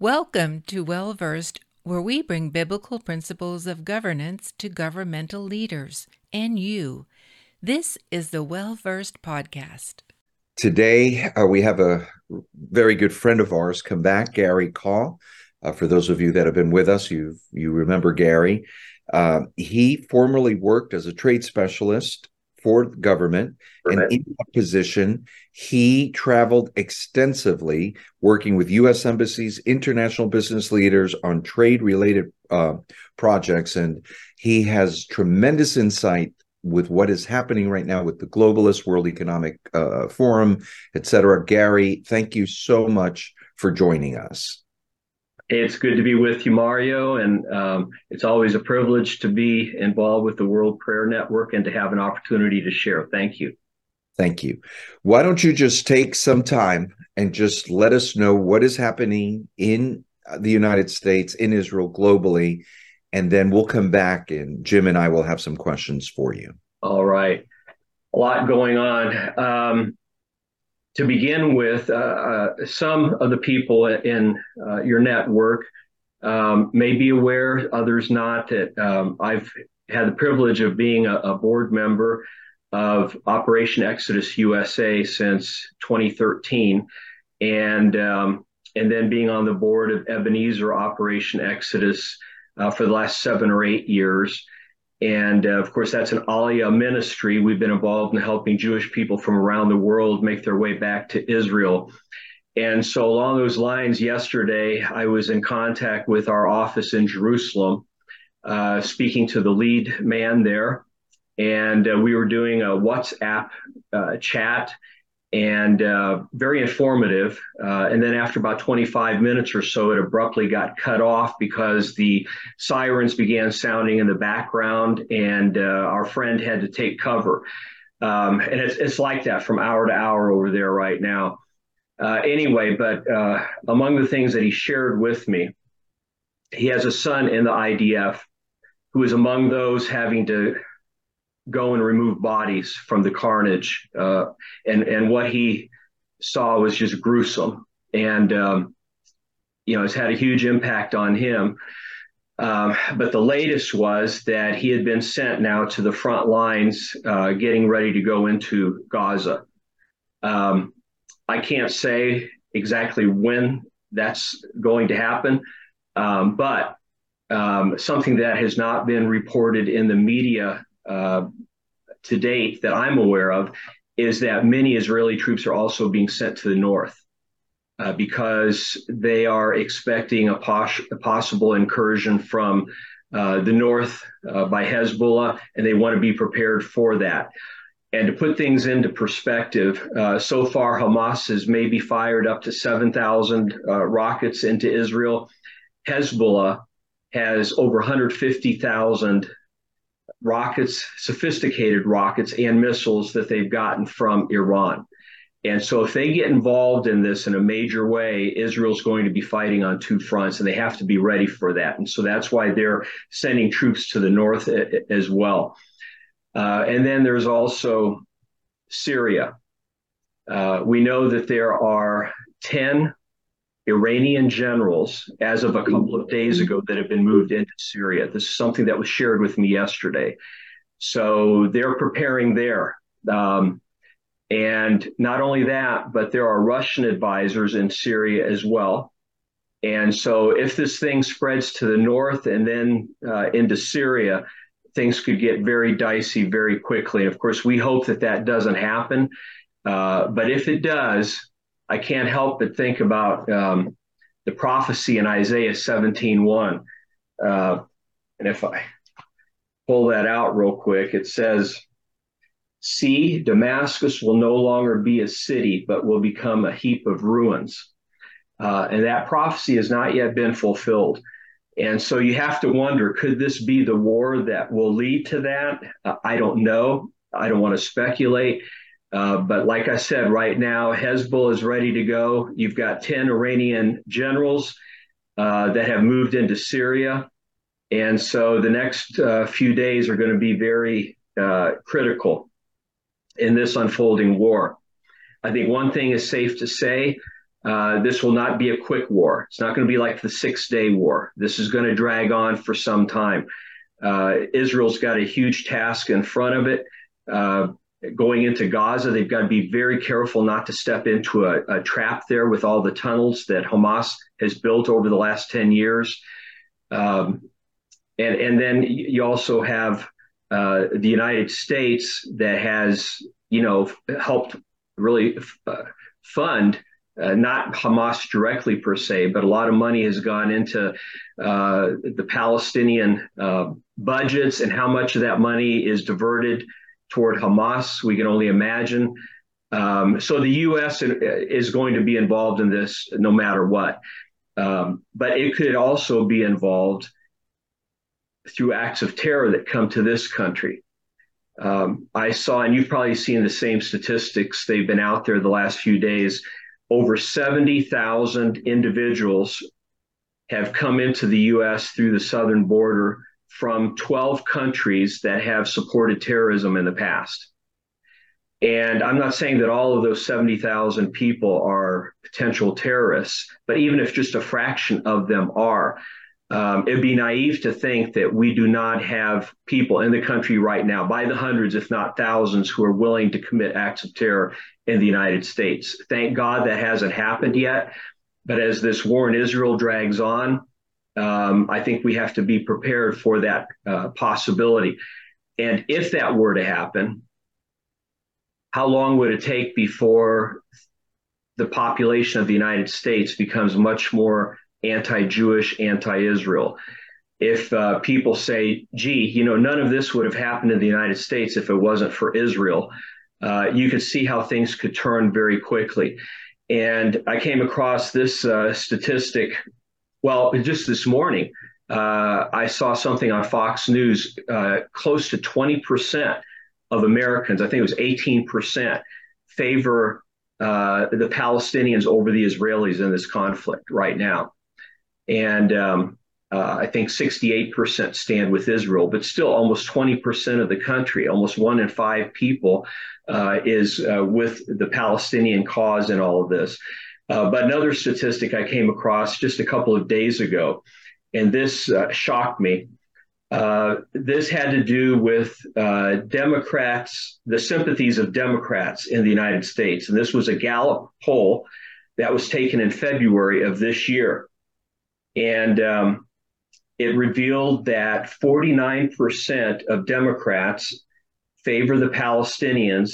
Welcome to Well Versed, where we bring biblical principles of governance to governmental leaders and you. This is the Well Versed Podcast. Today, uh, we have a very good friend of ours come back, Gary Kah. Uh, for those of you that have been with us, you you remember Gary. Uh, he formerly worked as a trade specialist for government. And in that position, he traveled extensively working with U.S. embassies, international business leaders on trade related uh, projects. And he has tremendous insight with what is happening right now with the globalist World Economic uh, Forum, et cetera. Gary, thank you so much for joining us. It's good to be with you, Mario, and um, it's always a privilege to be involved with the World Prayer Network and to have an opportunity to share. Thank you. Thank you. Why don't you just take some time and just let us know what is happening in the United States, in Israel, globally, and then we'll come back and Jim and I will have some questions for you. All right. A lot going on. Um, to begin with, uh, uh, some of the people in uh, your network um, may be aware, others not, that um, I've had the privilege of being a, a, board member of Operation Exodus USA since 2013, and um, and then being on the board of Ebenezer Operation Exodus uh, for the last seven or eight years. And uh, of course, that's an Aliyah ministry. We've been involved in helping Jewish people from around the world make their way back to Israel. And so, along those lines, yesterday I was in contact with our office in Jerusalem, uh, speaking to the lead man there. And uh, we were doing a WhatsApp uh, chat and uh, very informative. Uh, and then after about 25 minutes or so, it abruptly got cut off because the sirens began sounding in the background, and uh, our friend had to take cover. Um, and it's, it's like that from hour to hour over there right now. Uh, anyway, but uh, among the things that he shared with me, he has a son in the IDF who is among those having to go and remove bodies from the carnage. Uh, and and what he saw was just gruesome, and um, you know it's had a huge impact on him. Um, but the latest was that he had been sent now to the front lines, uh, getting ready to go into Gaza. Um, I can't say exactly when that's going to happen, um, but um, something that has not been reported in the media uh, to date that I'm aware of is that many Israeli troops are also being sent to the north uh, because they are expecting a, pos- a possible incursion from uh, the north uh, by Hezbollah, and they want to be prepared for that. And to put things into perspective, uh, so far Hamas has maybe fired up to 7,000 uh, rockets into Israel. Hezbollah has over 150,000 rockets, sophisticated rockets and missiles that they've gotten from Iran. And so, if they get involved in this in a major way, Israel's going to be fighting on two fronts, and they have to be ready for that. And so, that's why they're sending troops to the north as well. Uh, and then there's also Syria. Uh, we know that there are 10 Iranian generals as of a couple of days ago that have been moved into Syria. This is something that was shared with me yesterday. So they're preparing there. Um, and not only that, but there are Russian advisors in Syria as well. And so if this thing spreads to the north and then uh, into Syria, things could get very dicey very quickly. Of course, we hope that that doesn't happen. Uh, but if it does, I can't help but think about um, the prophecy in Isaiah 17:1. Uh, and if I pull that out real quick, it says, See, Damascus will no longer be a city, but will become a heap of ruins. Uh, and that prophecy has not yet been fulfilled. And so you have to wonder could this be the war that will lead to that? Uh, I don't know. I don't want to speculate. Uh, but like I said, right now, Hezbollah is ready to go. You've got 10 Iranian generals uh, that have moved into Syria. And so the next uh, few days are going to be very uh, critical in this unfolding war. I think one thing is safe to say Uh, this will not be a quick war. It's not going to be like the Six Day War. This is going to drag on for some time. Israel's got a huge task in front of it. Uh, going into Gaza, they've got to be very careful not to step into a, a, trap there with all the tunnels that Hamas has built over the last 10 years. Um, and, and then you also have uh, the United States that has, you know, helped really uh, fund uh, not Hamas directly per se, but a lot of money has gone into uh, the Palestinian uh, budgets and how much of that money is diverted toward Hamas. We can only imagine. Um, so the U.S. is going to be involved in this no matter what. Um, but it could also be involved through acts of terror that come to this country. Um, I saw, and you've probably seen the same statistics, they've been out there the last few days. Over 70,000 individuals have come into the U.S. through the southern border from 12 countries that have supported terrorism in the past. And I'm not saying that all of those 70,000 people are potential terrorists, but even if just a fraction of them are, um, it'd be naive to think that we do not have people in the country right now, by the hundreds, if not thousands, who are willing to commit acts of terror in the United States. Thank God that hasn't happened yet. But as this war in Israel drags on, um, I think we have to be prepared for that uh, possibility. And if that were to happen, how long would it take before the population of the United States becomes much more anti-Jewish, anti-Israel. If uh, people say, "Gee, you know, none of this would have happened in the United States if it wasn't for Israel," uh, you could see how things could turn very quickly. And I came across this uh, statistic. Well, just this morning, uh, I saw something on Fox News. Uh, close to 20% of Americans, I think it was 18%, favor uh, the Palestinians over the Israelis in this conflict right now and um, uh, I think 68% stand with Israel, but still almost 20% of the country, almost one in five people, uh, is uh, with the Palestinian cause in all of this. Uh, but another statistic I came across just a couple of days ago, and this uh, shocked me. Uh, this had to do with Democrats, the sympathies of Democrats in the United States. And this was a Gallup poll that was taken in February of this year. And um, it revealed that 49% of Democrats favor the Palestinians,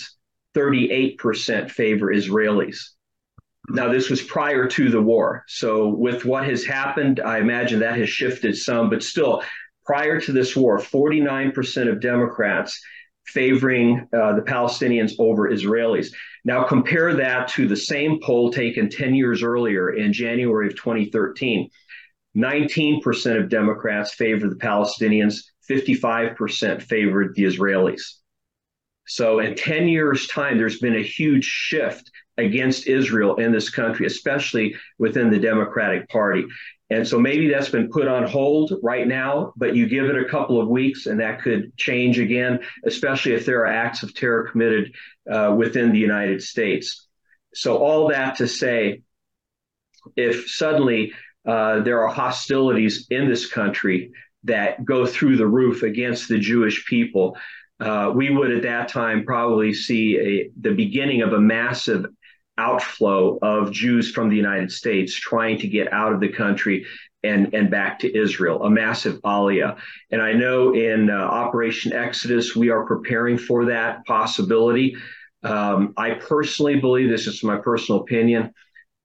38% favor Israelis. Now, this was prior to the war. So, with what has happened, I imagine that has shifted some, but still, prior to this war, 49% of Democrats favoring uh, the Palestinians over Israelis. Now, compare that to the same poll taken 10 years earlier in January of 2013. 19% of Democrats favored the Palestinians, 55% favored the Israelis. So, in 10 years' time, there's been a huge shift against Israel in this country, especially within the Democratic Party. And so maybe that's been put on hold right now, but you give it a couple of weeks and that could change again, especially if there are acts of terror committed uh, within the United States. So, all that to say, if suddenly uh, there are hostilities in this country that go through the roof against the Jewish people. Uh, we would at that time probably see a, the beginning of a massive outflow of Jews from the United States trying to get out of the country and, and back to Israel, a massive aliyah. And I know in uh, Operation Exodus, we are preparing for that possibility. Um, I personally believe, this is my personal opinion,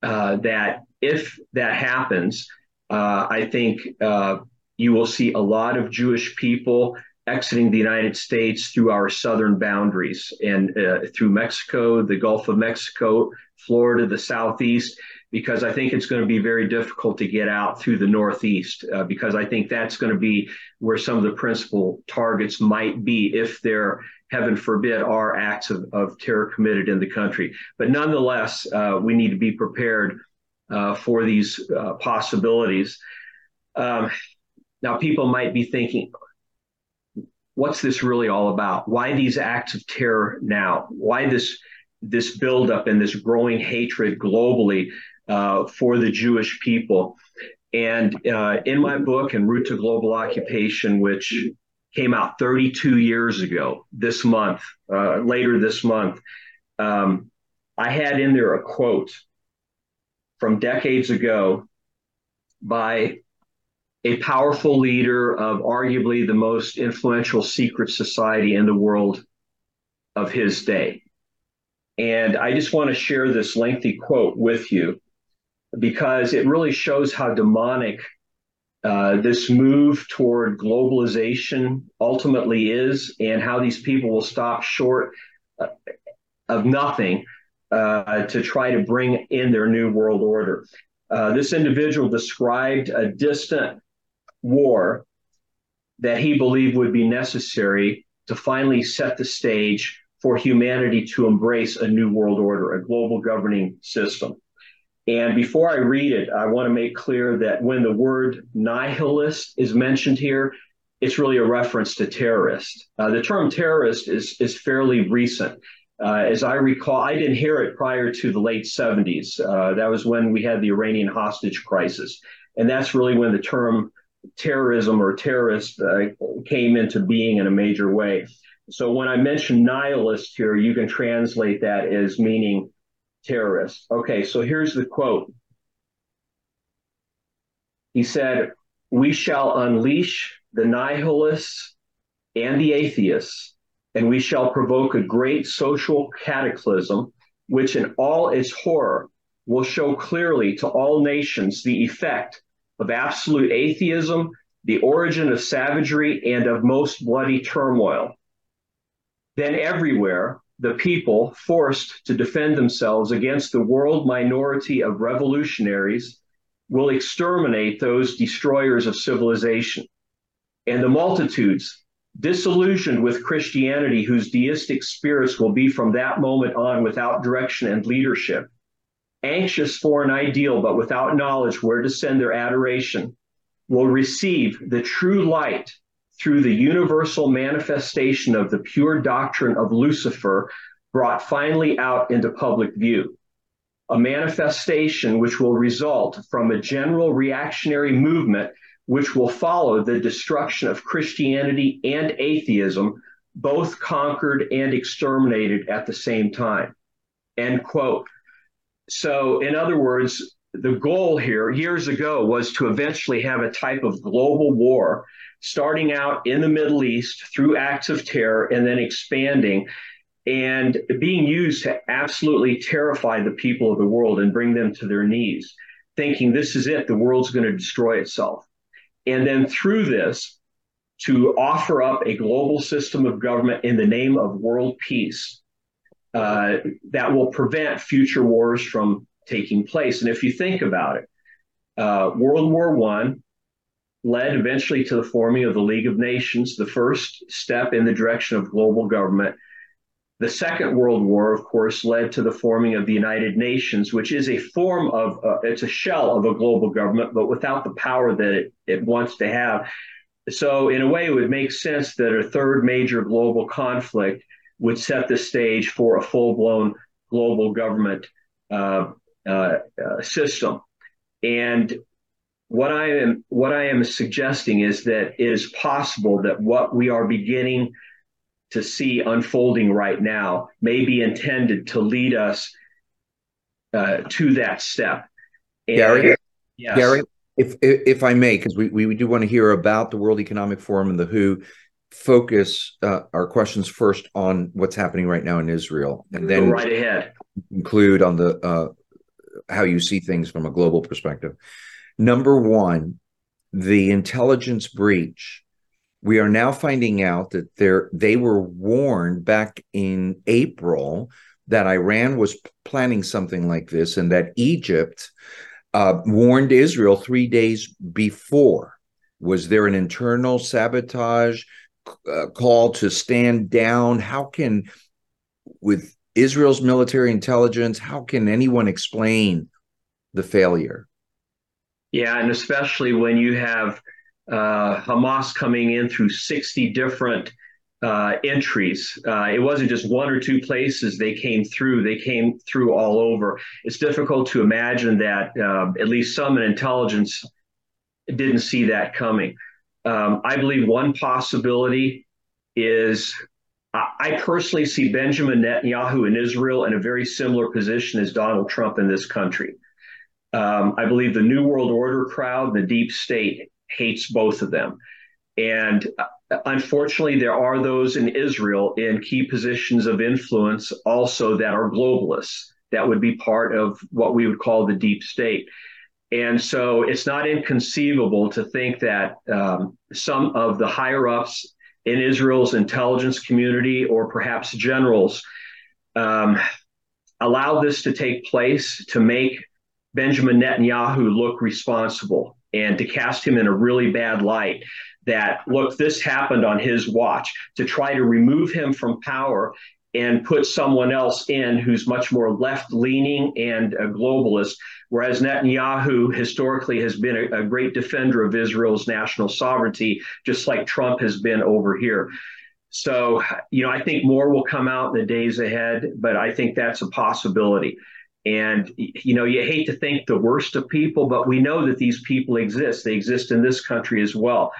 uh, that if that happens, uh, I think uh, you will see a lot of Jewish people exiting the United States through our southern boundaries and uh, through Mexico, the Gulf of Mexico, Florida, the Southeast, because I think it's going to be very difficult to get out through the Northeast, uh, because I think that's going to be where some of the principal targets might be if there, heaven forbid, are acts of, of terror committed in the country. But nonetheless, uh, we need to be prepared uh, for these uh, possibilities. Um, now, people might be thinking, what's this really all about? Why these acts of terror now? Why this this buildup and this growing hatred globally uh, for the Jewish people. And uh, in my book, En Route to Global Occupation, which came out 32 years ago this month, uh, later this month, um, I had in there a quote from decades ago by a powerful leader of arguably the most influential secret society in the world of his day. And I just want to share this lengthy quote with you because it really shows how demonic uh, this move toward globalization ultimately is and how these people will stop short uh, of nothing uh, to try to bring in their new world order. Uh, this individual described a distant war that he believed would be necessary to finally set the stage for humanity to embrace a new world order, a global governing system. And before I read it, I want to make clear that when the word nihilist is mentioned here, it's really a reference to terrorist. Uh, the term terrorist is, is fairly recent. Uh, as I recall, I didn't hear it prior to the late 70s. Uh, that was when we had the Iranian hostage crisis. And that's really when the term terrorism or terrorist uh, came into being in a major way. So when I mention nihilist here, you can translate that as meaning terrorist. Okay, so here's the quote. He said, We shall unleash the nihilists and the atheists, and we shall provoke a great social cataclysm, which in all its horror will show clearly to all nations the effect of absolute atheism, the origin of savagery, and of most bloody turmoil. Then everywhere, the people forced to defend themselves against the world minority of revolutionaries will exterminate those destroyers of civilization. And the multitudes, disillusioned with Christianity, whose deistic spirits will be from that moment on without direction and leadership, anxious for an ideal but without knowledge where to send their adoration, will receive the true light through the universal manifestation of the pure doctrine of Lucifer brought finally out into public view. A manifestation which will result from a general reactionary movement which will follow the destruction of Christianity and atheism, both conquered and exterminated at the same time. End quote. So, in other words, the goal here years ago was to eventually have a type of global war starting out in the Middle East through acts of terror and then expanding and being used to absolutely terrify the people of the world and bring them to their knees, thinking this is it, the world's going to destroy itself. And then through this, to offer up a global system of government in the name of world peace uh, that will prevent future wars from taking place. And if you think about it, uh, World War One led eventually to the forming of the League of Nations, the first step in the direction of global government. The Second World War, of course, led to the forming of the United Nations, which is a form of, uh, it's a shell of a global government, but without the power that it, it wants to have. So, in a way, it would make sense that a third major global conflict would set the stage for a full blown global government uh, uh, uh, system. And what I am what I am suggesting is that it is possible that what we are beginning to see unfolding right now may be intended to lead us uh, to that step. And, Gary, yes. Gary, if if I may, because we, we do want to hear about the World Economic Forum and the WHO, focus uh, our questions first on what's happening right now in Israel, and then Go right ahead conclude on the uh, how you see things from a global perspective. Number one, the intelligence breach. We are now finding out that they they were warned back in April that Iran was planning something like this, and that Egypt uh, warned Israel three days before. Was there an internal sabotage? Uh, call to stand down? How can, with Israel's military intelligence, how can anyone explain the failure? Yeah, and especially when you have uh, Hamas coming in through 60 different uh, entries. Uh, it wasn't just one or two places they came through, they came through all over. It's difficult to imagine that uh, at least some in intelligence didn't see that coming. Um, I believe one possibility is I personally see Benjamin Netanyahu in Israel in a very similar position as Donald Trump in this country. Um, I believe the New World Order crowd, the deep state, hates both of them. And uh, unfortunately, there are those in Israel in key positions of influence also that are globalists. That would be part of what we would call the deep state. And so it's not inconceivable to think that um, some of the higher ups in Israel's intelligence community or perhaps generals um, allow this to take place to make Benjamin Netanyahu look responsible and to cast him in a really bad light that look this happened on his watch. To try to remove him from power and put someone else in who's much more left leaning and a globalist whereas Netanyahu historically has been a, a, great defender of Israel's national sovereignty just like Trump has been over here so you know I think more will come out in the days ahead but I think that's a possibility and you know, you hate to think the worst of people, but we know that these people exist. They exist in this country as well.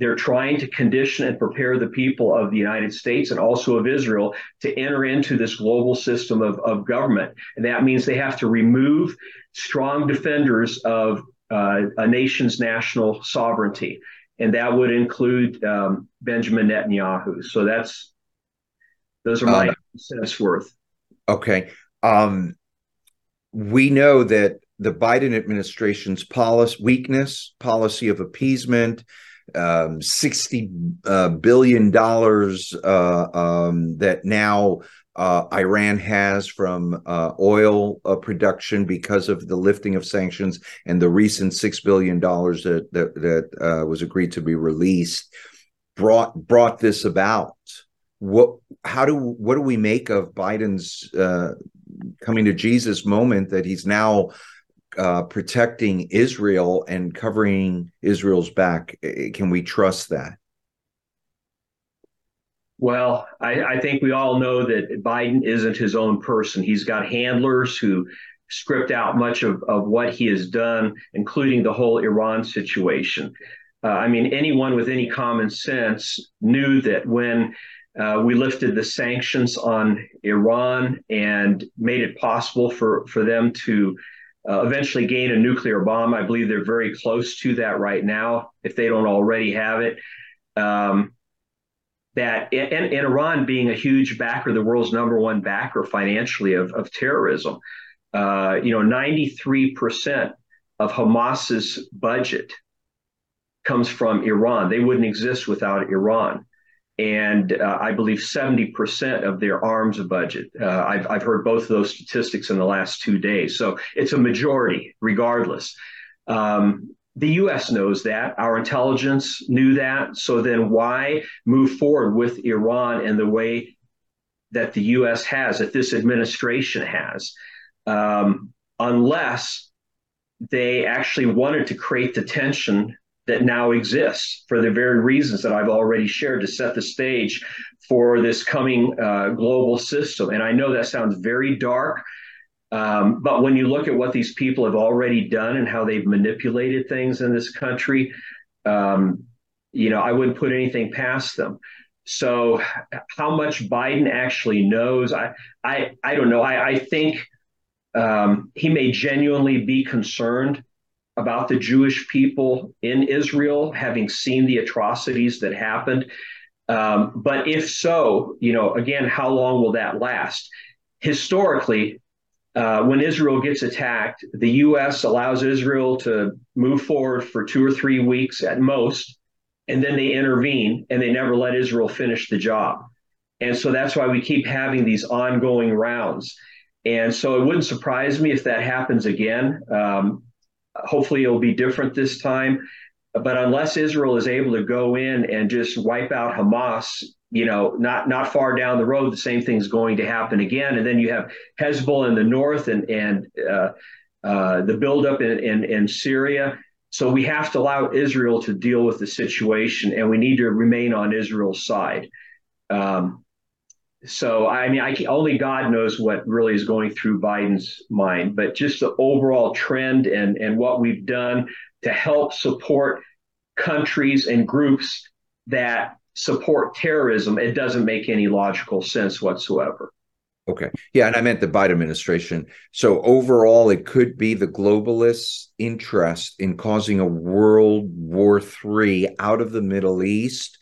They're trying to condition and prepare the people of the United States and also of Israel to enter into this global system of, of government. And that means they have to remove strong defenders of uh, a nation's national sovereignty. And that would include um, Benjamin Netanyahu. So that's those are my uh, cents worth. Okay. Um, we know that the Biden administration's policy weakness, policy of appeasement, um, sixty uh, billion dollars uh, um, that now uh, Iran has from uh, oil uh, production because of the lifting of sanctions and the recent six billion dollars that that, that uh, was agreed to be released brought brought this about. What how do what do we make of Biden's coming to Jesus moment that he's now uh, protecting Israel and covering Israel's back. Can we trust that? Well, I, I, think we all know that Biden isn't his own person. He's got handlers who script out much of, of what he has done, including the whole Iran situation. Uh, I mean, anyone with any common sense knew that when uh, we lifted the sanctions on Iran and made it possible for, for them to uh, eventually gain a nuclear bomb. I believe they're very close to that right now, if they don't already have it. Um, that and, and, Iran being a huge backer, the world's number one backer financially of, of terrorism. Uh, you know, 93% of Hamas's budget comes from Iran. They wouldn't exist without Iran and uh, I believe 70% of their arms budget. Uh, I've, I've heard both of those statistics in the last two days. So it's a majority, regardless. Um, the US knows that. Our intelligence knew that. So then why move forward with Iran in the way that the US has, that this administration has, um, unless they actually wanted to create the tension that now exists for the very reasons that I've already shared to set the stage for this coming uh, global system. And I know that sounds very dark, um, but when you look at what these people have already done and how they've manipulated things in this country, um, you know, I wouldn't put anything past them. So, how much Biden actually knows, I, I, I don't know. I, I think um, he may genuinely be concerned about the Jewish people in Israel, having seen the atrocities that happened. Um, but if so, you know, again, how long will that last? Historically, uh, when Israel gets attacked, the U.S. allows Israel to move forward for two or three weeks at most, and then they intervene and they never let Israel finish the job. And so that's why we keep having these ongoing rounds. And so it wouldn't surprise me if that happens again. Um, Hopefully, it'll be different this time. But unless Israel is able to go in and just wipe out Hamas, you know, not not far down the road, the same thing's going to happen again. And then you have Hezbollah in the north and and uh, uh, the buildup in, in in Syria. So we have to allow Israel to deal with the situation, and we need to remain on Israel's side. Um, so I mean, I can, only God knows what really is going through Biden's mind, but just the overall trend and and what we've done to help support countries and groups that support terrorism, it doesn't make any logical sense whatsoever. Okay. Yeah, and I meant the Biden administration. So overall, it could be the globalists' interest in causing a World War III out of the Middle East.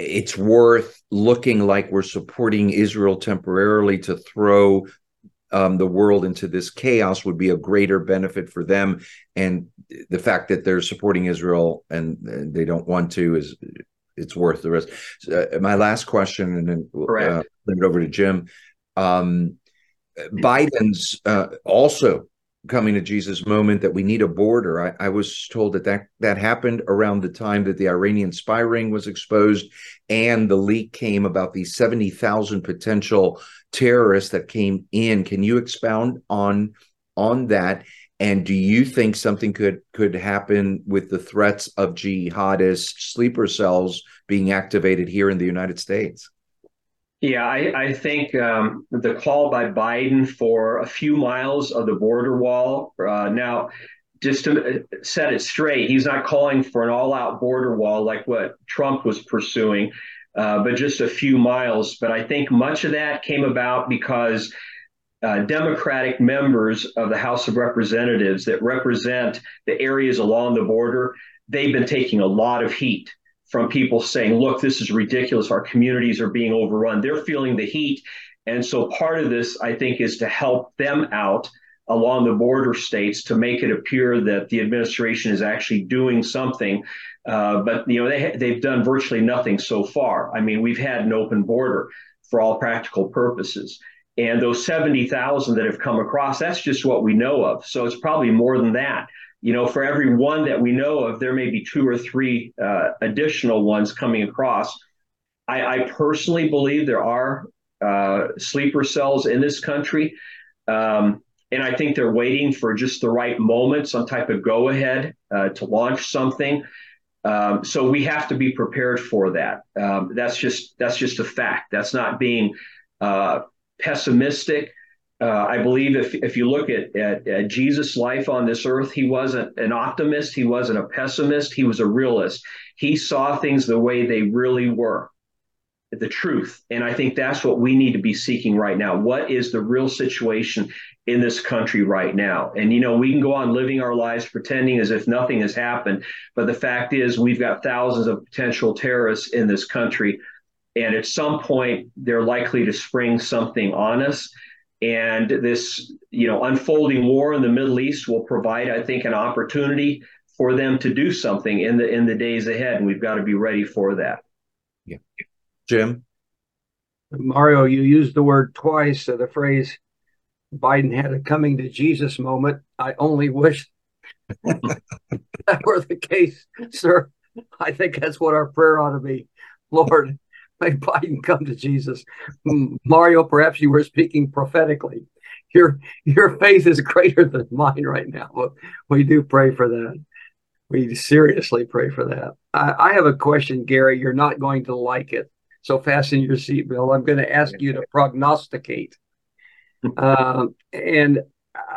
It's worth looking like we're supporting Israel temporarily to throw um, the world into this chaos would be a greater benefit for them. And the fact that they're supporting Israel and, and they don't want to is it's worth the risk. Uh, my last question, and then we'll uh, it over to Jim. Um, Biden's uh, also coming to Jesus moment that we need a border. I, I, was told that, that that happened around the time that the Iranian spy ring was exposed, and the leak came about seventy thousand potential terrorists that came in. Can you expound on on that? And do you think something could could happen with the threats of jihadist sleeper cells being activated here in the United States? Yeah, I, I think um, the call by Biden for a few miles of the border wall. Uh, now, just to set it straight, he's not calling for an all out border wall like what Trump was pursuing, uh, but just a few miles. But I think much of that came about because uh, Democratic members of the House of Representatives that represent the areas along the border, they've been taking a lot of heat from people saying, look, this is ridiculous. Our communities are being overrun. They're feeling the heat. And so part of this, I think, is to help them out along the border states to make it appear that the administration is actually doing something. Uh, but you know they they've done virtually nothing so far. I mean, we've had an open border for all practical purposes. And those 70,000 that have come across, that's just what we know of. So it's probably more than that you know, for every one that we know of, there may be two or three uh, additional ones coming across. I, I, personally believe there are uh, sleeper cells in this country. Um, and I think they're waiting for just the right moment, some type of go ahead uh, to launch something. Um, so we have to be prepared for that. Um, that's just that's just a fact. That's not being uh, pessimistic. Uh, I believe if, if you look at, at, at, Jesus' life on this earth, he wasn't an optimist. He wasn't a pessimist. He was a realist. He saw things the way they really were, the truth. And I think that's what we need to be seeking right now. What is the real situation in this country right now? And, you know, we can go on living our lives pretending as if nothing has happened. But the fact is, we've got thousands of potential terrorists in this country. And at some point, they're likely to spring something on us and this, you know, unfolding war in the Middle East will provide, I think, an opportunity for them to do something in the in the days ahead, and we've got to be ready for that. Yeah, Jim. Mario, you used the word twice. Uh, the phrase Biden had a coming to Jesus moment. I only wish that were the case, sir. I think that's what our prayer ought to be. Lord, may Biden come to Jesus. Mario, perhaps you were speaking prophetically. Your your faith is greater than mine right now, but we do pray for that. We seriously pray for that. I, I have a question, Gary. You're not going to like it, so fasten your seatbelt. I'm going to ask you to prognosticate, uh, and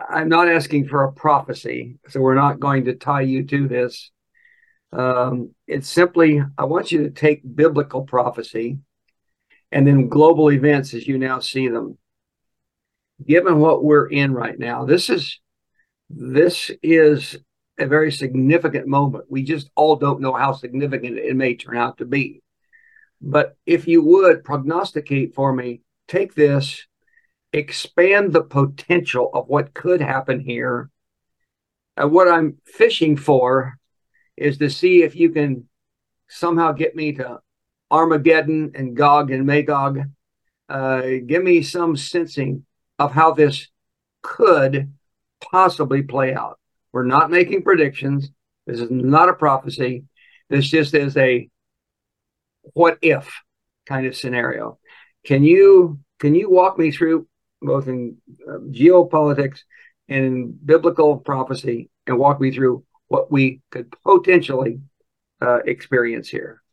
I'm not asking for a prophecy, so we're not going to tie you to this. Um, it's simply, I want you to take biblical prophecy and then global events as you now see them. Given what we're in right now, this is this is a very significant moment. We just all don't know how significant it may turn out to be. But if you would prognosticate for me, take this, expand the potential of what could happen here. And what I'm fishing for is to see if you can somehow get me to Armageddon and Gog and Magog. Uh, give me some sensing of how this could possibly play out. We're not making predictions. This is not a prophecy. This just is a what if kind of scenario. Can you can you walk me through both in uh, geopolitics and in biblical prophecy and walk me through what we could potentially uh, experience here?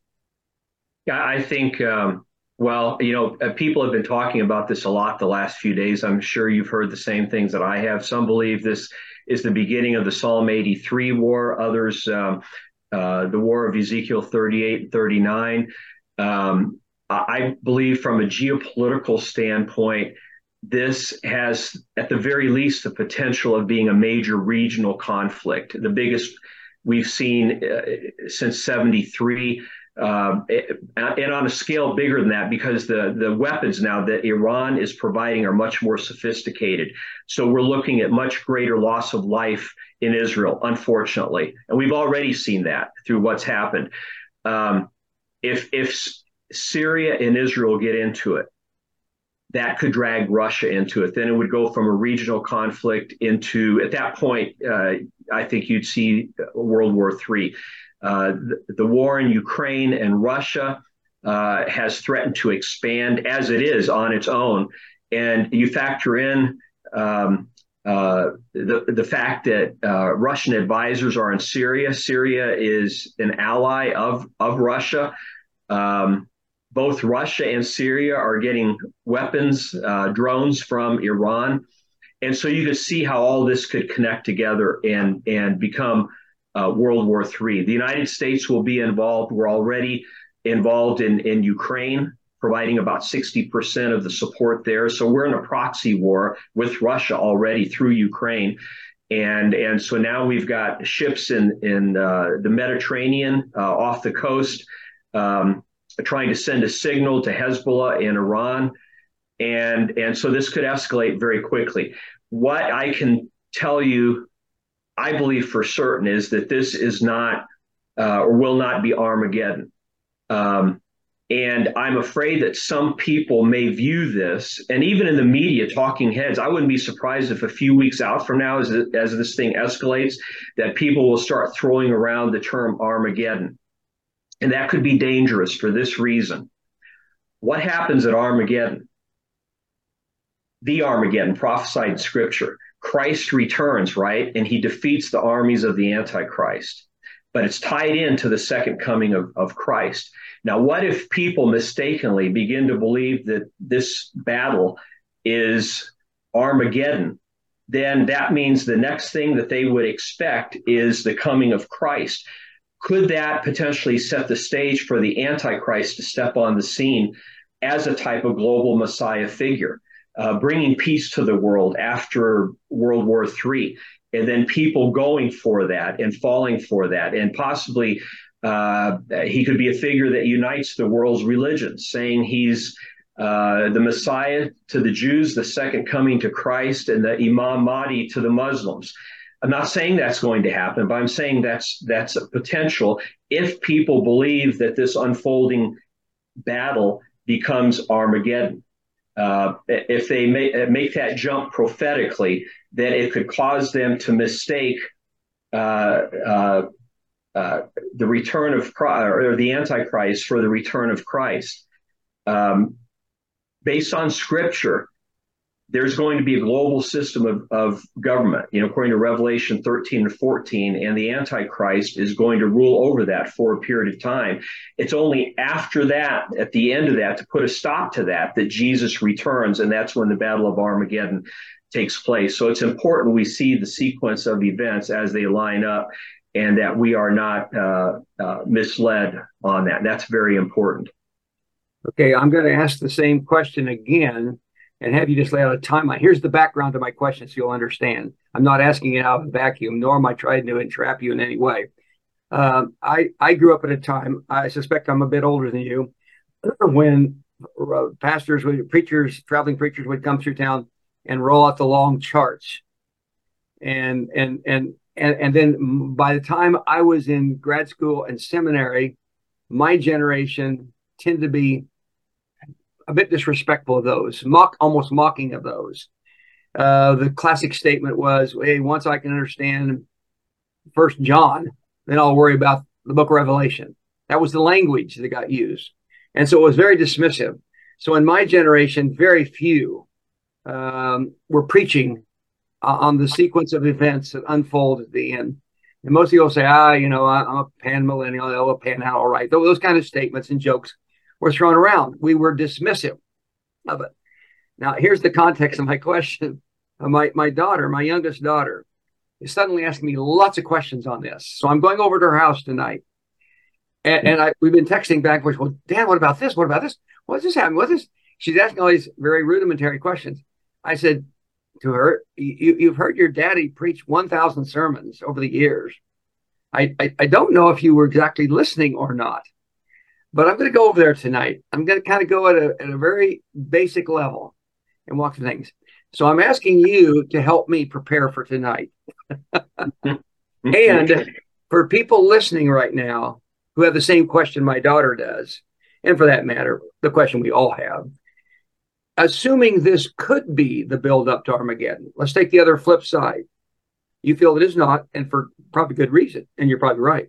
Yeah, I think um, Well, you know, uh, people have been talking about this a lot the last few days. I'm sure you've heard the same things that I have. Some believe this is the beginning of the Psalm 83 war. Others, um, uh, the war of Ezekiel 38 and 39. Um, I believe from a geopolitical standpoint, this has, at the very least, the potential of being a major regional conflict, the biggest we've seen uh, since 73. Um, and on a scale bigger than that, because the, the weapons now that Iran is providing are much more sophisticated. So we're looking at much greater loss of life in Israel, unfortunately. And we've already seen that through what's happened. Um, if, if Syria and Israel get into it, that could drag Russia into it. Then it would go from a regional conflict into, at that point, uh, I think you'd see World War III. Uh, the, the, war in Ukraine and Russia uh, has threatened to expand as it is on its own. And you factor in um, uh, the, the fact that uh, Russian advisors are in Syria. Syria is an ally of, of Russia. Um, both Russia and Syria are getting weapons, uh, drones from Iran. And so you can see how all this could connect together and, and become uh, World War III. The United States will be involved. We're already involved in, in Ukraine, providing about 60% of the support there. So we're in a proxy war with Russia already through Ukraine. And, and so now we've got ships in, in uh, the Mediterranean uh, off the coast um, trying to send a signal to Hezbollah and Iran. And, and so this could escalate very quickly. What I can tell you I believe for certain is that this is not uh, or will not be Armageddon. Um, and I'm afraid that some people may view this, and even in the media, talking heads, I wouldn't be surprised if a few weeks out from now, as, as this thing escalates, that people will start throwing around the term Armageddon. And that could be dangerous for this reason. What happens at Armageddon? The Armageddon prophesied in scripture Christ returns, right? And he defeats the armies of the Antichrist. But it's tied into the second coming of, of Christ. Now, what if people mistakenly begin to believe that this battle is Armageddon? Then that means the next thing that they would expect is the coming of Christ. Could that potentially set the stage for the Antichrist to step on the scene as a type of global Messiah figure? uh, bringing peace to the world after World War III, and then people going for that and falling for that, and possibly uh, he could be a figure that unites the world's religions, saying he's uh, the Messiah to the Jews, the second coming to Christ, and the Imam Mahdi to the Muslims. I'm not saying that's going to happen, but I'm saying that's that's a potential if people believe that this unfolding battle becomes Armageddon. Uh, if they make, uh, make that jump prophetically, then it could cause them to mistake uh, uh, uh the return of Christ or the Antichrist for the return of Christ. Um, based on Scripture, there's going to be a global system of, of government, you know, according to Revelation 13 and 14, and the Antichrist is going to rule over that for a period of time. It's only after that, at the end of that, to put a stop to that, that Jesus returns, and that's when the Battle of Armageddon takes place. So it's important we see the sequence of events as they line up and that we are not uh, uh, misled on that. That's very important. Okay, I'm going to ask the same question again and have you just lay out a timeline. Here's the background to my question so you'll understand. I'm not asking it out of a vacuum, nor am I trying to entrap you in any way. Um, I, I grew up at a time, I suspect I'm a bit older than you, when uh, pastors, preachers, traveling preachers would come through town and roll out the long charts. And, and, and, and, and then by the time I was in grad school and seminary, my generation tended to be a bit disrespectful of those, mock, almost mocking of those. Uh, the classic statement was, "Hey, once I can understand First John, then I'll worry about the Book of Revelation." That was the language that got used, and so it was very dismissive. So in my generation, very few um, were preaching uh, on the sequence of events that unfold at the end. And most people say, "Ah, you know, I'm a pan millennial, oh, a pan out, all right." Those kind of statements and jokes were thrown around. We were dismissive of it. Now, here's the context of my question. My, my daughter, my youngest daughter, is suddenly asking me lots of questions on this. So I'm going over to her house tonight. And, and I, we've been texting back and forth. Well, Dad, what about this? What about this? What's this happening? What's this? She's asking all these very rudimentary questions. I said to her, you, You've heard your daddy preach 1,000 sermons over the years. I, I, I don't know if you were exactly listening or not, but I'm going to go over there tonight. I'm going to kind of go at a, at a very basic level and walk through things. So I'm asking you to help me prepare for tonight. and for people listening right now who have the same question my daughter does, and for that matter, the question we all have, assuming this could be the build up to Armageddon, let's take the other flip side. You feel it is not, and for probably good reason, and you're probably right.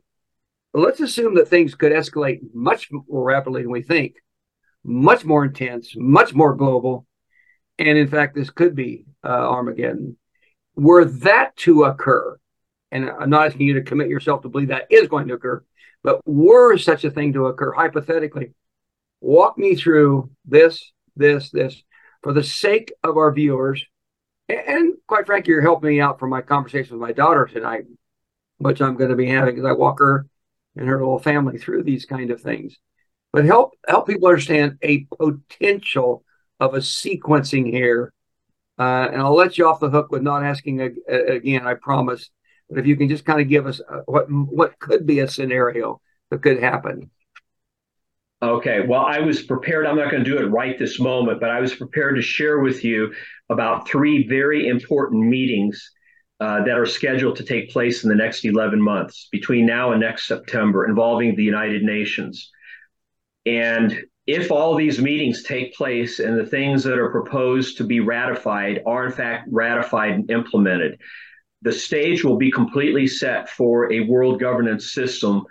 Let's assume that things could escalate much more rapidly than we think, much more intense, much more global, and in fact, this could be uh, Armageddon. Were that to occur, and I'm not asking you to commit yourself to believe that is going to occur, but were such a thing to occur, hypothetically, walk me through this, this, this, for the sake of our viewers. And quite frankly, you're helping me out for my conversation with my daughter tonight, which I'm going to be having as I walk her and her little family through these kind of things. But help help people understand a potential of a sequencing here. Uh, and I'll let you off the hook with not asking again, I promise. But if you can just kind of give us uh, what what could be a scenario that could happen. Okay, well, I was prepared. I'm not going to do it right this moment, but I was prepared to share with you about three very important meetings uh, that are scheduled to take place in the next 11 months between now and next September involving the United Nations. And if all these meetings take place and the things that are proposed to be ratified are in fact ratified and implemented, the stage will be completely set for a world governance system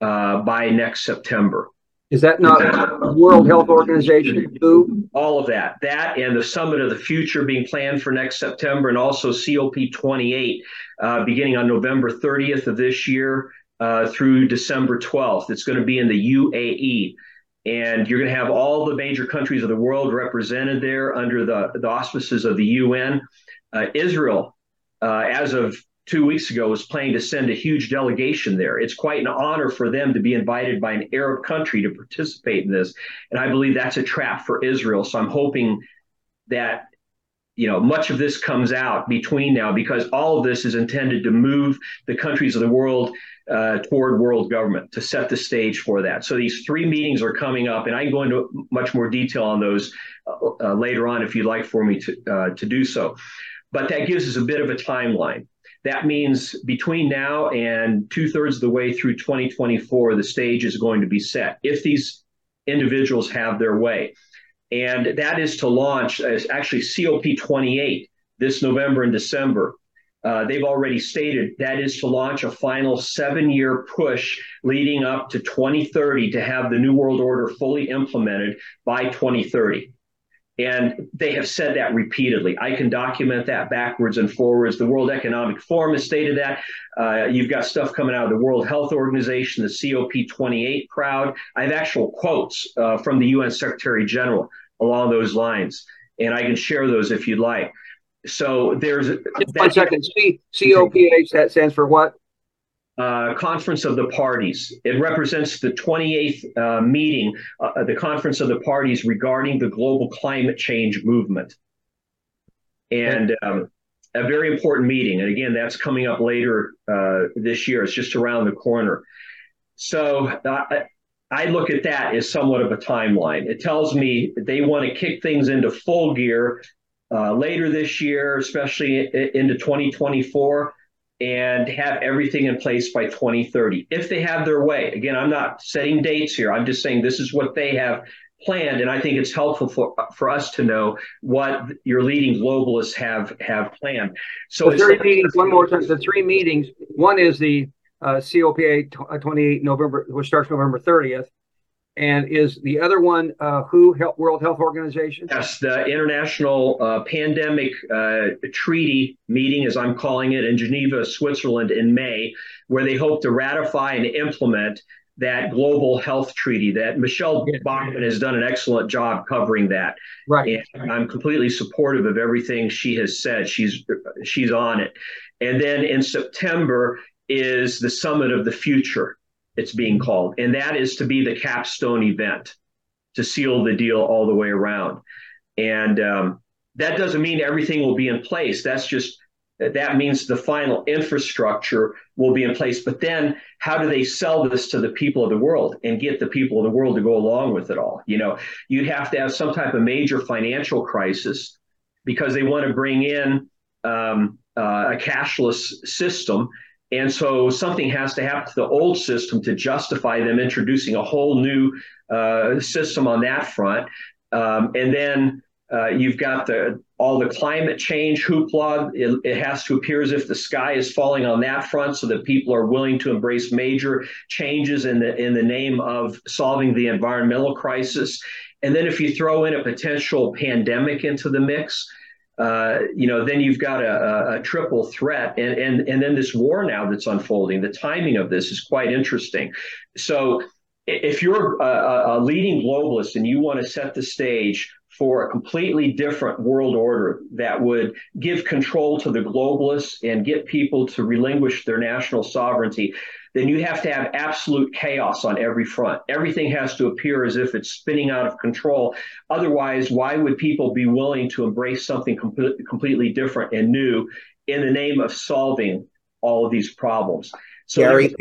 uh, by next September. Is that not World Health Organization? Who? All of that. That and the Summit of the Future being planned for next September, and also COP28 uh, beginning on November 30th of this year uh, through December 12th. It's going to be in the UAE and you're going to have all the major countries of the world represented there under the, the auspices of the UN. Uh, Israel, uh, as of two weeks ago, was planning to send a huge delegation there. It's quite an honor for them to be invited by an Arab country to participate in this. And I believe that's a trap for Israel. So I'm hoping that you know much of this comes out between now because all of this is intended to move the countries of the world uh, toward world government to set the stage for that. So these three meetings are coming up, and I can go into much more detail on those uh, later on if you'd like for me to uh, to do so. But that gives us a bit of a timeline. That means between now and two thirds of the way through 2024, the stage is going to be set if these individuals have their way. And that is to launch as actually COP28 this November and December uh, they've already stated that is to launch a final seven year push leading up to 2030 to have the New World Order fully implemented by 2030. And they have said that repeatedly. I can document that backwards and forwards. The World Economic Forum has stated that. Uh, you've got stuff coming out of the World Health Organization, the COP28 crowd. I have actual quotes uh, from the UN Secretary General along those lines, and I can share those if you'd like. So there's Just one second. C COPH that stands for what? Uh, Conference of the Parties. It represents the 28th uh, meeting, uh, the Conference of the Parties regarding the global climate change movement. And um, a very important meeting. And again, that's coming up later uh, this year. It's just around the corner. So uh, I look at that as somewhat of a timeline. It tells me they want to kick things into full gear uh, later this year, especially into 2024, and have everything in place by 2030 if they have their way. Again, I'm not setting dates here. I'm just saying this is what they have planned, and I think it's helpful for for us to know what your leading globalists have have planned. So the three meetings. One more time. The three meetings. One is the uh, COPA 28 November, which starts November 30th. And is the other one uh, WHO Health, World Health Organization? Yes, the International uh, Pandemic uh, Treaty meeting, as I'm calling it, in Geneva, Switzerland in May, where they hope to ratify and implement that global health treaty that Michele Bachmann has done an excellent job covering that. Right. And I'm completely supportive of everything she has said. She's she's on it. And then in September is the Summit of the Future, it's being called. And that is to be the capstone event to seal the deal all the way around. And um, that doesn't mean everything will be in place. That's just that means the final infrastructure will be in place. But then, how do they sell this to the people of the world and get the people of the world to go along with it all? You know, you'd have to have some type of major financial crisis because they want to bring in um, uh, a cashless system. And so something has to happen to the old system to justify them introducing a whole new uh, system on that front. Um, and then uh, you've got the all the climate change hoopla. It, it, has to appear as if the sky is falling on that front, so that people are willing to embrace major changes in the in the name of solving the environmental crisis. And then if you throw in a potential pandemic into the mix, uh, you know, then you've got a, a, triple threat, and and and then this war now that's unfolding. The timing of this is quite interesting. So, if you're a, a leading globalist and you want to set the stage for a completely different world order that would give control to the globalists and get people to relinquish their national sovereignty, then you have to have absolute chaos on every front. Everything has to appear as if it's spinning out of control. Otherwise, why would people be willing to embrace something com- completely different and new in the name of solving all of these problems? So, Gary,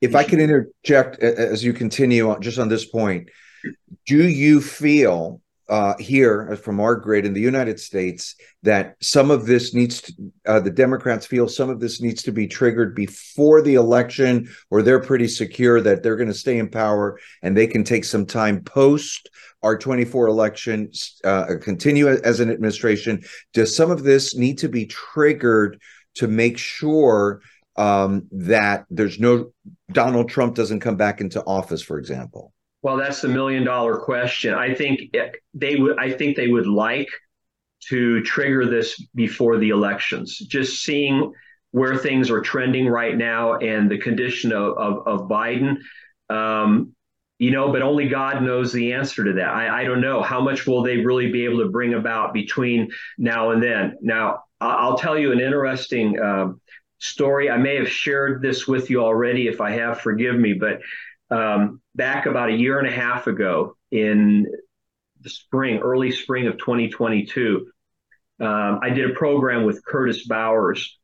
if I can interject as you continue on just on this point, do you feel uh, here from our grid in the United States that some of this needs to, uh, the Democrats feel some of this needs to be triggered before the election, or they're pretty secure that they're going to stay in power and they can take some time post our 24 election, uh, continue as an administration. Does some of this need to be triggered to make sure um, that there's no Donald Trump doesn't come back into office, for example? Well, that's the million dollar question. I think they would. I think they would like to trigger this before the elections. Just seeing where things are trending right now and the condition of of, of Biden. Um, you know, but only God knows the answer to that. I, I don't know how much will they really be able to bring about between now and then. Now, I'll tell you an interesting uh, story. I may have shared this with you already. If I have, forgive me. But um, back about a year and a half ago in the spring, early spring of 2022, um, I did a program with Curtis Bowers.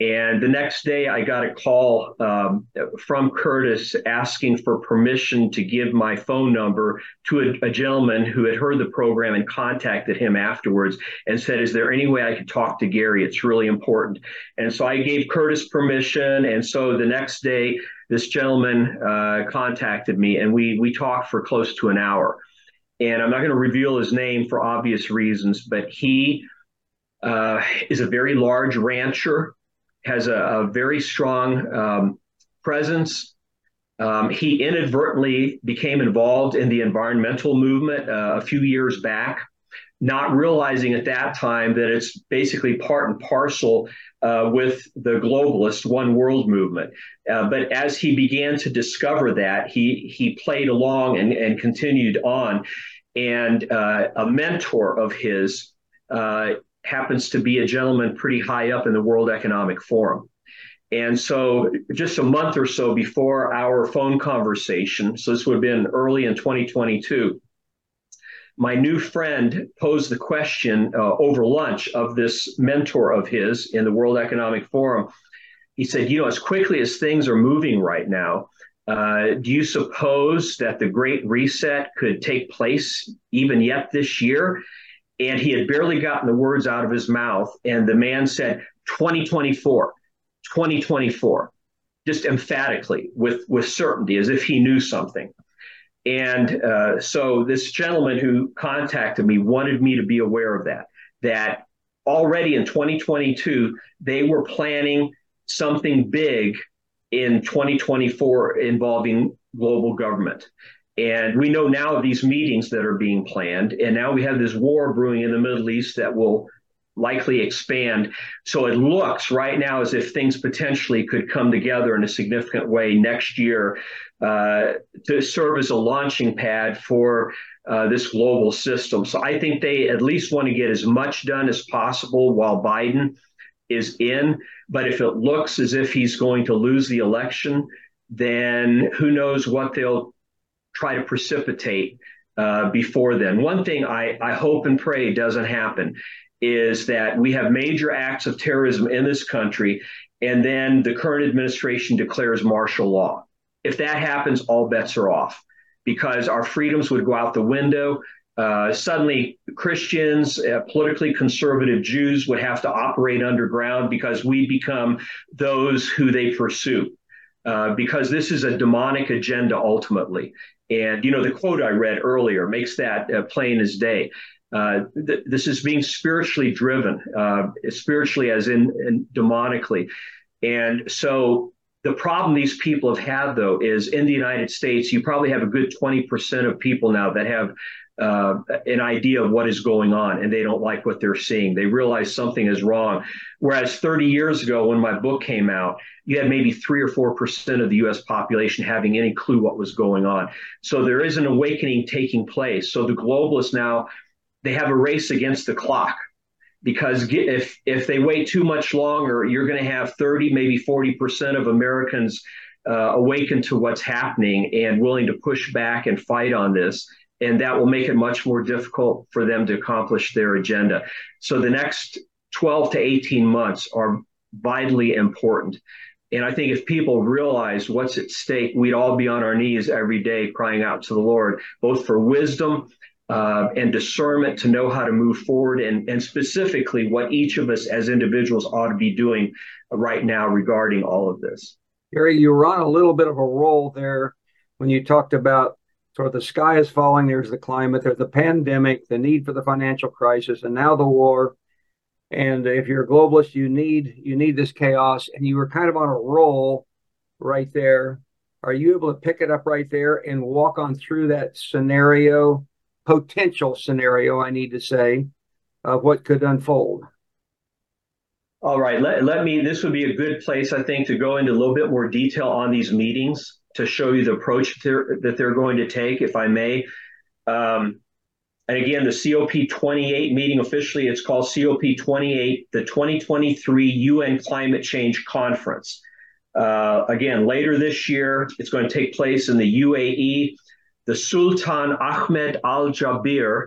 And the next day, I got a call um, from Curtis asking for permission to give my phone number to a, a, gentleman who had heard the program and contacted him afterwards and said, Is there any way I could talk to Gary? It's really important. And so I gave Curtis permission. And so the next day, this gentleman uh, contacted me and we we talked for close to an hour. And I'm not going to reveal his name for obvious reasons, but he uh, is a very large rancher, has a, a very strong um, presence. Um, he inadvertently became involved in the environmental movement uh, a few years back not realizing at that time that it's basically part and parcel uh, with the globalist one world movement. Uh, but as he began to discover that, he he played along and, and continued on. And uh, a mentor of his uh, happens to be a gentleman pretty high up in the World Economic Forum. And so, just a month or so before our phone conversation, so this would have been early in 2022, my new friend posed the question uh, over lunch of this mentor of his in the World Economic Forum. He said, You know, as quickly as things are moving right now, uh, do you suppose that the Great Reset could take place even yet this year? And he had barely gotten the words out of his mouth. And the man said, 2024, 2024, just emphatically with, with certainty, as if he knew something. And uh, so this gentleman who contacted me wanted me to be aware of that, that already in 2022, they were planning something big in 2024 involving global government. And we know now these meetings that are being planned. And now we have this war brewing in the Middle East that will likely expand. So it looks right now as if things potentially could come together in a significant way next year uh, to serve as a launching pad for uh, this global system. So I think they at least want to get as much done as possible while Biden is in. But if it looks as if he's going to lose the election, then who knows what they'll try to precipitate uh, before then. One thing I, I hope and pray doesn't happen is that we have major acts of terrorism in this country, and then the current administration declares martial law. If that happens, all bets are off because our freedoms would go out the window. Uh, suddenly, Christians, uh, politically conservative Jews would have to operate underground because we become those who they pursue. Uh, because this is a demonic agenda ultimately. And, you know, the quote I read earlier makes that uh, plain as day. Uh, th- this is being spiritually driven, uh, spiritually as in, in demonically. And so the problem these people have had, though, is in the United States, you probably have a good 20% of people now that have uh, an idea of what is going on and they don't like what they're seeing. They realize something is wrong. Whereas 30 years ago, when my book came out, you had maybe three or four percent of the US population having any clue what was going on. So there is an awakening taking place. So the globalists now, they have a race against the clock because if if they wait too much longer, you're going to have 30, maybe 40 percent of Americans uh, awaken to what's happening and willing to push back and fight on this and that will make it much more difficult for them to accomplish their agenda. So the next 12 to 18 months are vitally important. And I think if people realize what's at stake, we'd all be on our knees every day crying out to the Lord, both for wisdom uh, and discernment to know how to move forward, and, and specifically what each of us as individuals ought to be doing right now regarding all of this. Gary, you were on a little bit of a roll there when you talked about so the sky is falling. There's the climate. There's the pandemic, the need for the financial crisis, and now the war. And if you're a globalist, you need you need this chaos. And you were kind of on a roll right there. Are you able to pick it up right there and walk on through that scenario, potential scenario, I need to say, of what could unfold? All right. Let, let me, this would be a good place, I think, to go into a little bit more detail on these meetings to show you the approach they're, that they're going to take, if I may. Um, and again, the COP28 meeting officially, it's called COP28, the 2023 UN Climate Change Conference. Uh, again, later this year, it's going to take place in the UAE. The Sultan Ahmed Al Jaber,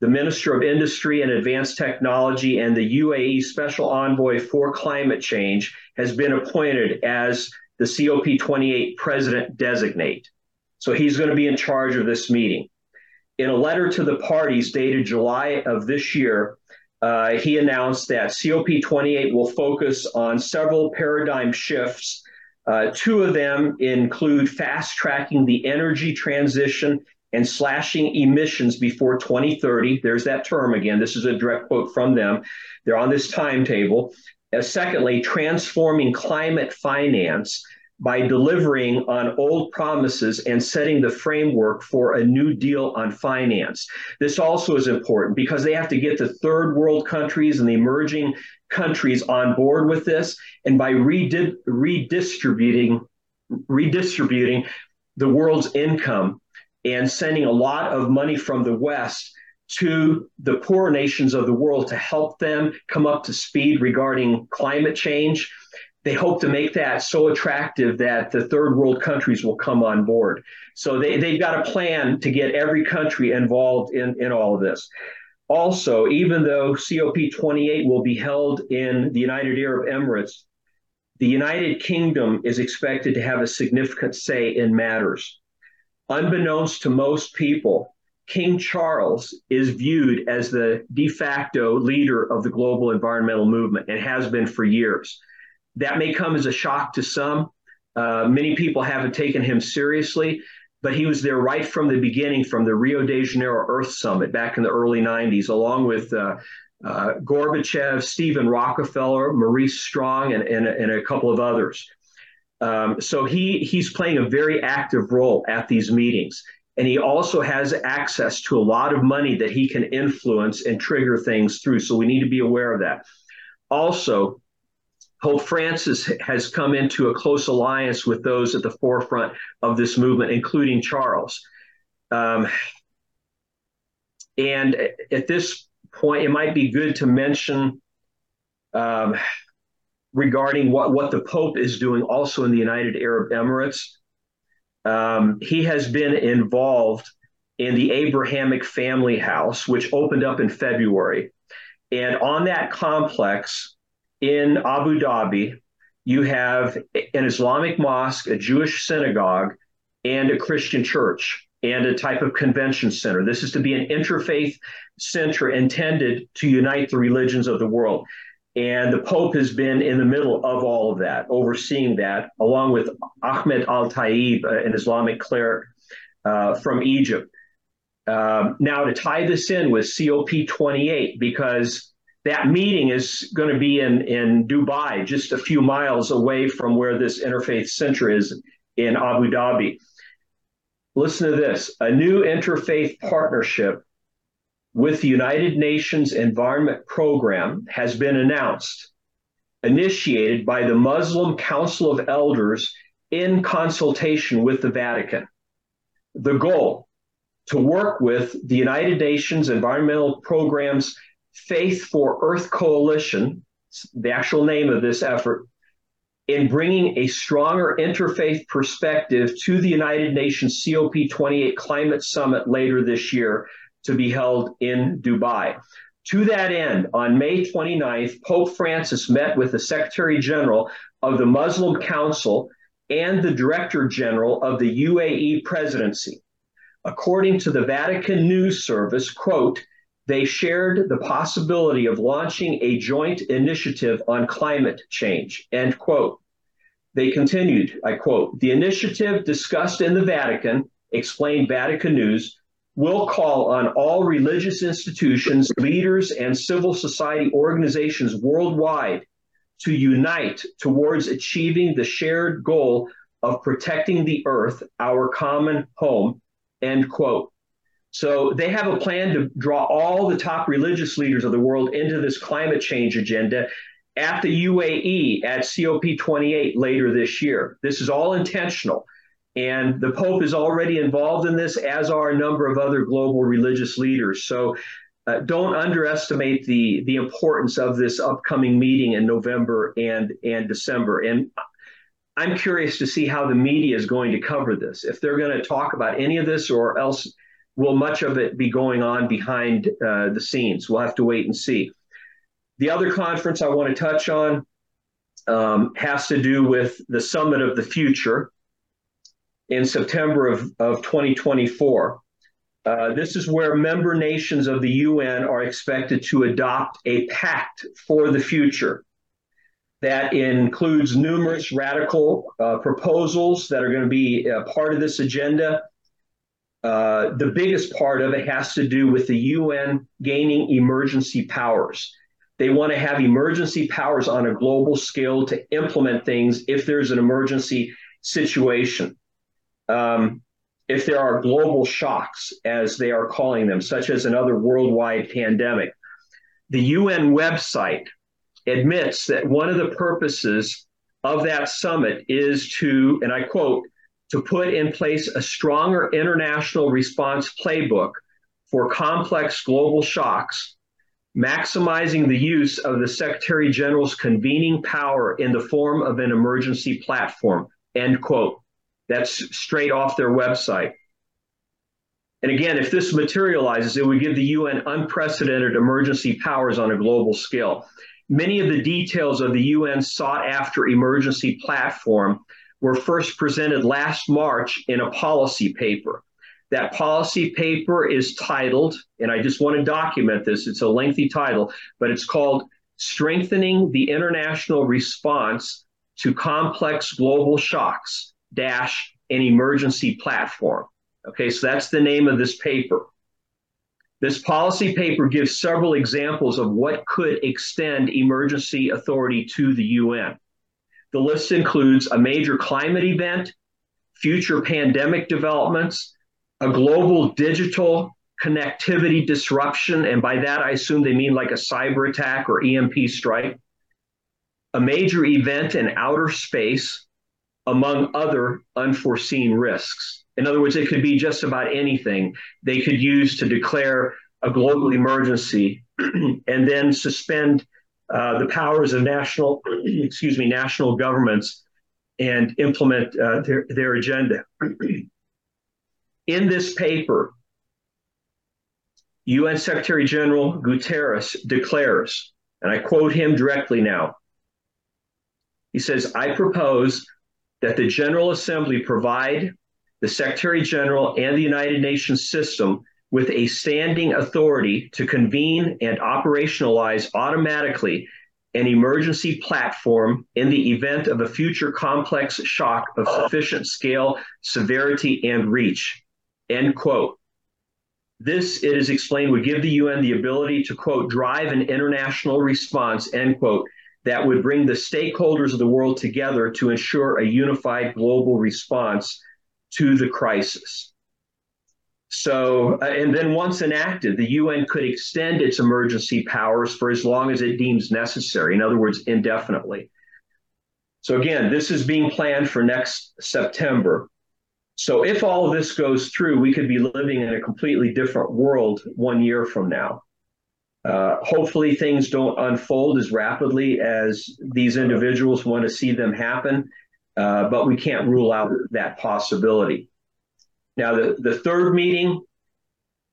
the Minister of Industry and Advanced Technology, and the UAE Special Envoy for Climate Change, has been appointed as the COP28 president designate. So he's going to be in charge of this meeting. In a letter to the parties dated July of this year, uh, he announced that COP28 will focus on several paradigm shifts. Uh, two of them include fast tracking the energy transition and slashing emissions before 2030. There's that term again. This is a direct quote from them. They're on this timetable. Secondly, transforming climate finance by delivering on old promises and setting the framework for a new deal on finance. This also is important because they have to get the third world countries and the emerging countries on board with this. And by redi- redistributing, redistributing the world's income and sending a lot of money from the West to the poor nations of the world to help them come up to speed regarding climate change. They hope to make that so attractive that the third world countries will come on board. So they, they've got a plan to get every country involved in, in all of this. Also, even though COP28 will be held in the United Arab Emirates, the United Kingdom is expected to have a significant say in matters. Unbeknownst to most people, King Charles is viewed as the de facto leader of the global environmental movement and has been for years. That may come as a shock to some. Uh, many people haven't taken him seriously, but he was there right from the beginning, from the Rio de Janeiro Earth Summit back in the early 90s, along with uh, uh, Gorbachev, Steven Rockefeller, Maurice Strong, and, and, and a couple of others. Um, so he he's playing a very active role at these meetings. And he also has access to a lot of money that he can influence and trigger things through. So we need to be aware of that. Also, Pope Francis has come into a close alliance with those at the forefront of this movement, including Charles. Um, and at this point, it might be good to mention um, regarding what, what the Pope is doing also in the United Arab Emirates. Um, he has been involved in the Abrahamic Family House, which opened up in February. And on that complex in Abu Dhabi, you have an Islamic mosque, a Jewish synagogue, and a Christian church and a type of convention center. This is to be an interfaith center intended to unite the religions of the world. And the Pope has been in the middle of all of that, overseeing that, along with Ahmed Al Taib, uh, an Islamic cleric uh, from Egypt. Um, now, to tie this in with COP28, because that meeting is going to be in, in Dubai, just a few miles away from where this interfaith center is in Abu Dhabi. Listen to this a new interfaith partnership with the United Nations Environment Program has been announced, initiated by the Muslim Council of Elders in consultation with the Vatican. The goal to work with the United Nations Environmental Program's Faith for Earth Coalition, the actual name of this effort, in bringing a stronger interfaith perspective to the United Nations COP28 Climate Summit later this year to be held in Dubai. To that end, on May 29th, Pope Francis met with the Secretary General of the Muslim Council and the Director General of the UAE Presidency. According to the Vatican News Service, quote, they shared the possibility of launching a joint initiative on climate change, end quote. They continued, I quote, the initiative discussed in the Vatican, explained Vatican News, will call on all religious institutions, leaders, and civil society organizations worldwide to unite towards achieving the shared goal of protecting the earth, our common home, end quote. So they have a plan to draw all the top religious leaders of the world into this climate change agenda at the UAE at COP28 later this year. This is all intentional. And the Pope is already involved in this, as are a number of other global religious leaders. So uh, don't underestimate the the importance of this upcoming meeting in November and and December. And I'm curious to see how the media is going to cover this. If they're going to talk about any of this, or else will much of it be going on behind uh, the scenes? We'll have to wait and see. The other conference I want to touch on um, has to do with the Summit of the Future in September of, of 2024. Uh, this is where member nations of the UN are expected to adopt a pact for the future that includes numerous radical uh, proposals that are going to be part of this agenda. Uh, the biggest part of it has to do with the UN gaining emergency powers. They want to have emergency powers on a global scale to implement things if there's an emergency situation um, if there are global shocks, as they are calling them, such as another worldwide pandemic. The UN website admits that one of the purposes of that summit is to, and I quote, to put in place a stronger international response playbook for complex global shocks, maximizing the use of the Secretary General's convening power in the form of an emergency platform, end quote. That's straight off their website. And again, if this materializes, it would give the UN unprecedented emergency powers on a global scale. Many of the details of the UN sought after emergency platform were first presented last March in a policy paper. That policy paper is titled, and I just want to document this, it's a lengthy title, but it's called Strengthening the International Response to Complex Global Shocks dash an emergency platform. Okay, so that's the name of this paper. This policy paper gives several examples of what could extend emergency authority to the UN. The list includes a major climate event, future pandemic developments, a global digital connectivity disruption, and by that I assume they mean like a cyber attack or EMP strike, a major event in outer space, among other unforeseen risks. In other words, it could be just about anything they could use to declare a global emergency and then suspend uh, the powers of national, excuse me, national governments and implement uh, their, their agenda. In this paper, UN Secretary General Guterres declares, and I quote him directly now. He says, I propose that the General Assembly provide the Secretary General and the United Nations system with a standing authority to convene and operationalize automatically an emergency platform in the event of a future complex shock of sufficient scale, severity, and reach. End quote. This, it is explained, would give the UN the ability to, quote, drive an international response, end quote, that would bring the stakeholders of the world together to ensure a unified global response to the crisis. So, uh, and then once enacted, the UN could extend its emergency powers for as long as it deems necessary, in other words, indefinitely. So, again, this is being planned for next September. So, if all of this goes through, we could be living in a completely different world one year from now. Uh, hopefully, things don't unfold as rapidly as these individuals want to see them happen, uh, but we can't rule out that possibility. Now, the, the third meeting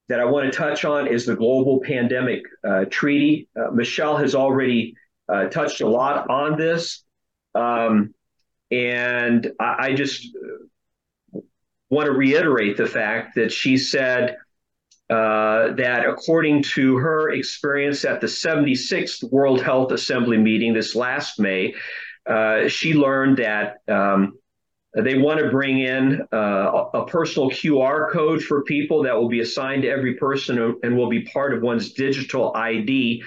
that I want to touch on is the Global Pandemic uh, Treaty. Uh, Michele has already uh, touched a lot on this. Um, and I, I just want to reiterate the fact that she said uh, that according to her experience at the 76th World Health Assembly meeting this last May, uh, she learned that um, they want to bring in uh, a personal QR code for people that will be assigned to every person and will be part of one's digital ID.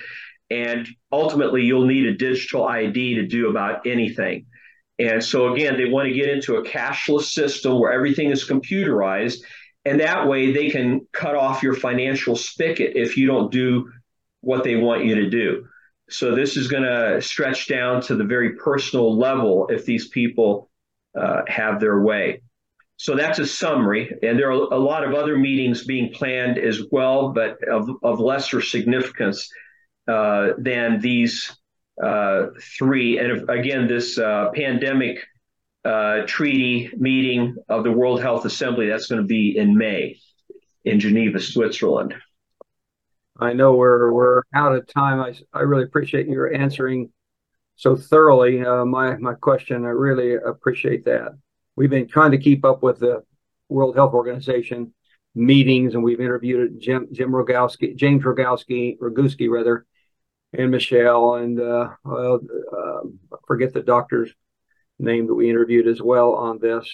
And ultimately, you'll need a digital ID to do about anything. And so, again, they want to get into a cashless system where everything is computerized. And that way, they can cut off your financial spigot if you don't do what they want you to do. So, this is going to stretch down to the very personal level if these people uh, have their way. So that's a summary, and there are a lot of other meetings being planned as well, but of, of lesser significance uh, than these uh, three. And if, again, this uh, pandemic uh, treaty meeting of the World Health Assembly, that's going to be in May in Geneva, Switzerland. I know we're we're out of time. I, I really appreciate your answering so thoroughly uh, my my question. I really appreciate that. We've been trying to keep up with the World Health Organization meetings, and we've interviewed Jim Jim Rogowski, James Rogowski, Roguski rather, and Michele, and uh, well, uh, forget the doctor's name that we interviewed as well on this.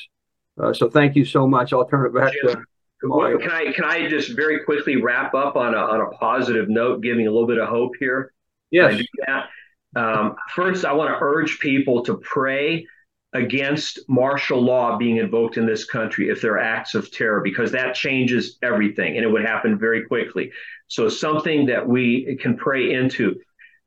Uh, so thank you so much. I'll turn it back Jim, to. Well, can I can I just very quickly wrap up on a on a positive note, giving a little bit of hope here? Yes. Um, first, I want to urge people to pray against martial law being invoked in this country if there are acts of terror, because that changes everything and it would happen very quickly. So, something that we can pray into.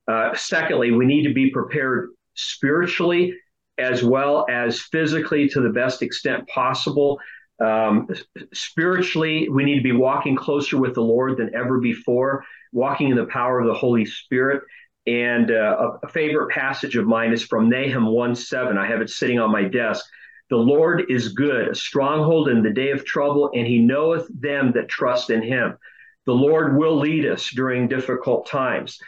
Uh, secondly, we need to be prepared spiritually as well as physically to the best extent possible. Um, spiritually, we need to be walking closer with the Lord than ever before, walking in the power of the Holy Spirit. And uh, a, favorite passage of mine is from Nahum 1 7. I have it sitting on my desk. The Lord is good, a stronghold in the day of trouble, and he knoweth them that trust in him. The Lord will lead us during difficult times.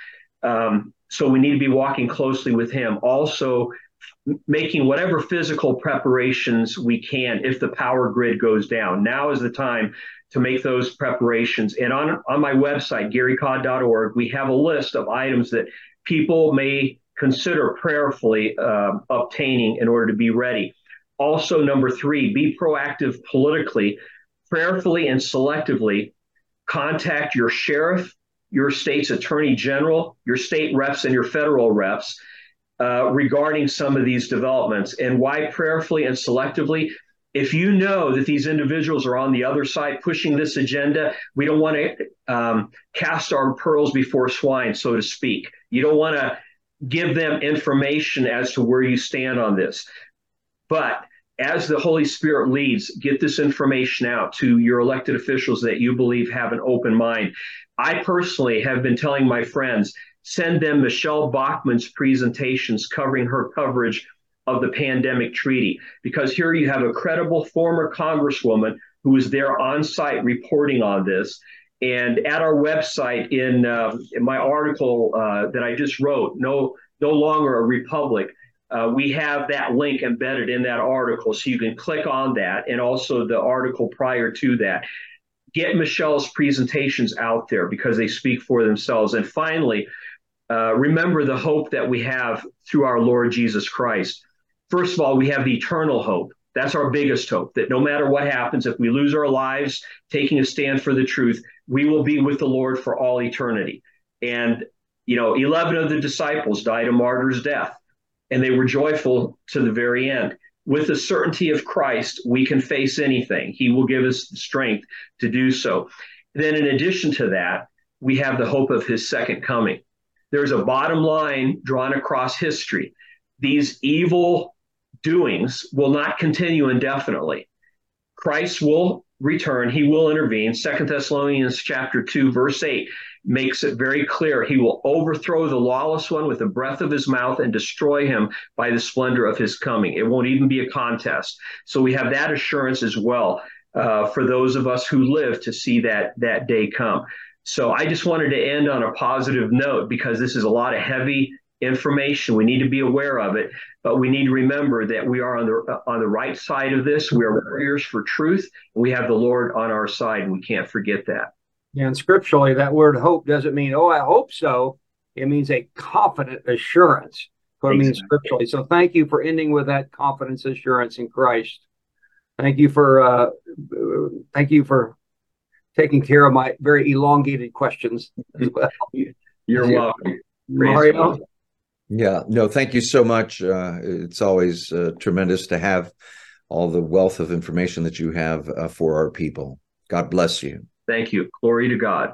Um, so we need to be walking closely with him. Also, making whatever physical preparations we can if the power grid goes down. Now is the time to make those preparations. And on, on my website, garykah.org, we have a list of items that people may consider prayerfully uh, obtaining in order to be ready. Also, number three, be proactive politically, prayerfully and selectively contact your sheriff, your state's attorney general, your state reps, and your federal reps uh, regarding some of these developments. And why prayerfully and selectively? if you know that these individuals are on the other side pushing this agenda, we don't want to um, cast our pearls before swine, so to speak. You don't want to give them information as to where you stand on this. But as the Holy Spirit leads, get this information out to your elected officials that you believe have an open mind. I personally have been telling my friends, send them Michele Bachmann's presentations covering her coverage of the pandemic treaty, because here you have a credible former congresswoman who was there on site reporting on this. And at our website, in, uh, in my article uh, that I just wrote, no, no longer a republic, uh, we have that link embedded in that article, so you can click on that, and also the article prior to that. Get Michele's presentations out there because they speak for themselves. And finally, uh, remember the hope that we have through our Lord Jesus Christ. First of all, we have the eternal hope. That's our biggest hope that no matter what happens, if we lose our lives taking a stand for the truth, we will be with the Lord for all eternity. And, you know, 11 of the disciples died a martyr's death, and they were joyful to the very end. With the certainty of Christ, we can face anything. He will give us the strength to do so. Then, in addition to that, we have the hope of his second coming. There's a bottom line drawn across history. These evil doings will not continue indefinitely. Christ will return, he will intervene. Second Thessalonians chapter 2 verse 8 makes it very clear he will overthrow the lawless one with the breath of his mouth and destroy him by the splendor of his coming. It won't even be a contest. So we have that assurance as well uh, for those of us who live to see that that day come. So I just wanted to end on a positive note because this is a lot of heavy information. We need to be aware of it, but we need to remember that we are on the uh, on the right side of this. We are warriors for truth. We have the Lord on our side, and we can't forget that. Yeah, and scripturally, that word hope doesn't mean "oh, I hope so." It means a confident assurance. What exactly. it means scripturally. So, thank you for ending with that confidence assurance in Christ. Thank you for uh, thank you for taking care of my very elongated questions as well. You're welcome. Mario. Yeah, no, thank you so much. Uh, it's always uh, tremendous to have all the wealth of information that you have uh, for our people. God bless you. Thank you. Glory to God.